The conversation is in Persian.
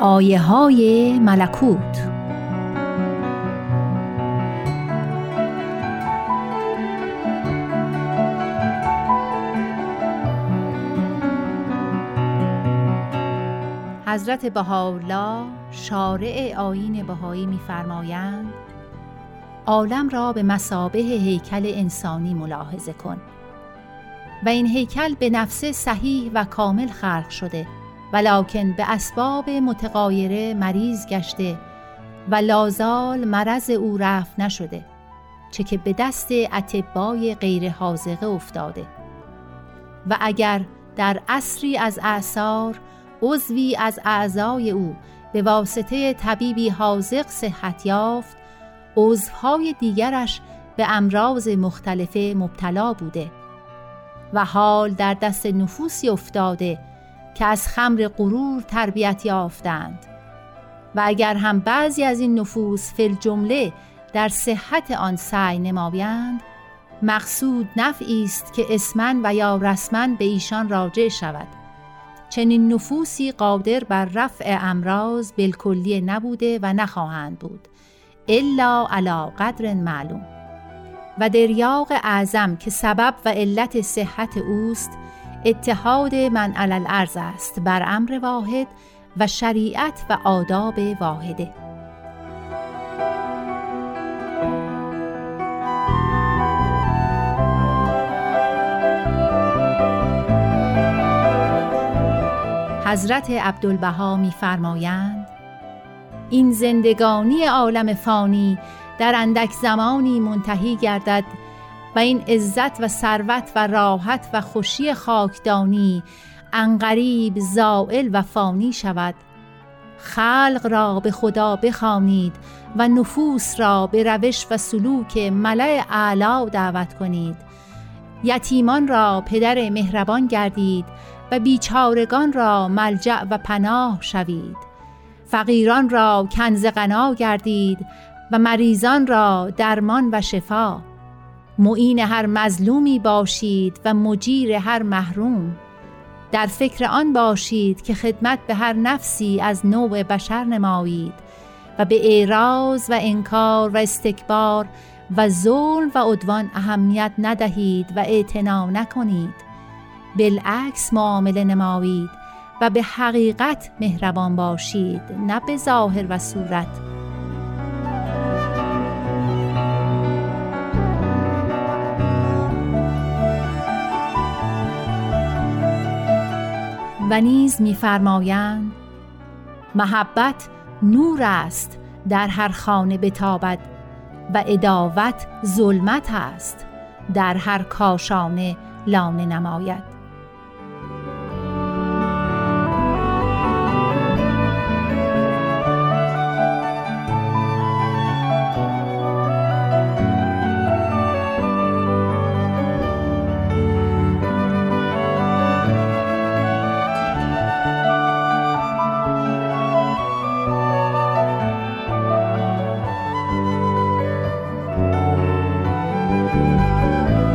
آیه های ملکوت. حضرت بهاءالله شارع آیین بهایی می‌فرمایند عالم را به مسابه هیکل انسانی ملاحظه کن. و این هیکل به نفس صحیح و کامل خلق شده ولکن به اسباب متقایره مریض گشته و لازال مرض او رفت نشده چه که به دست اتبای غیر حاضقه افتاده. و اگر در عصری از اعثار عضوی از اعضای او به واسطه طبیبی حاضق صحت یافت عضوهای دیگرش به امراض مختلفه مبتلا بوده. و حال در دست نفوسی افتاده که از خمر غرور تربیت یافتند. و اگر هم بعضی از این نفوس فل جمله در صحت آن سعی نمایند مقصود نفعی است که اسمن و یا رسمن به ایشان راجع شود. چنین نفوسی قادر بر رفع امراض بالکلیه نبوده و نخواهند بود. الا علی قدر معلوم. و دریاق اعظم که سبب و علت صحت اوست اتحاد من علل ارز است بر امر واحد و شریعت و آداب واحده. حضرت عبدالبها میفرمایند این زندگانی عالم فانی در اندک زمانی منتهی گردد و این عزت و ثروت و راحت و خوشی خاکدانی انقریب زائل و فانی شود. خلق را به خدا بخوانید و نفوس را به روش و سلوک ملع اعلا دعوت کنید. یتیمان را پدر مهربان گردید و بیچارگان را ملجع و پناه شوید. فقیران را کنز غنا گردید و مریضان را درمان و شفا. معین هر مظلومی باشید و مجیر هر محروم. در فکر آن باشید که خدمت به هر نفسی از نوع بشر نمایید و به اعراض و انکار و استکبار و ظلم و عدوان اهمیت ندهید و اعتنا نکنید. بالعکس معامله نمایید و به حقیقت مهربان باشید نه به ظاهر و صورت. و نیز میفرمایند محبت نور است در هر خانه بتابد و اداوت ظلمت است در هر کاشانه لانه نماید. Música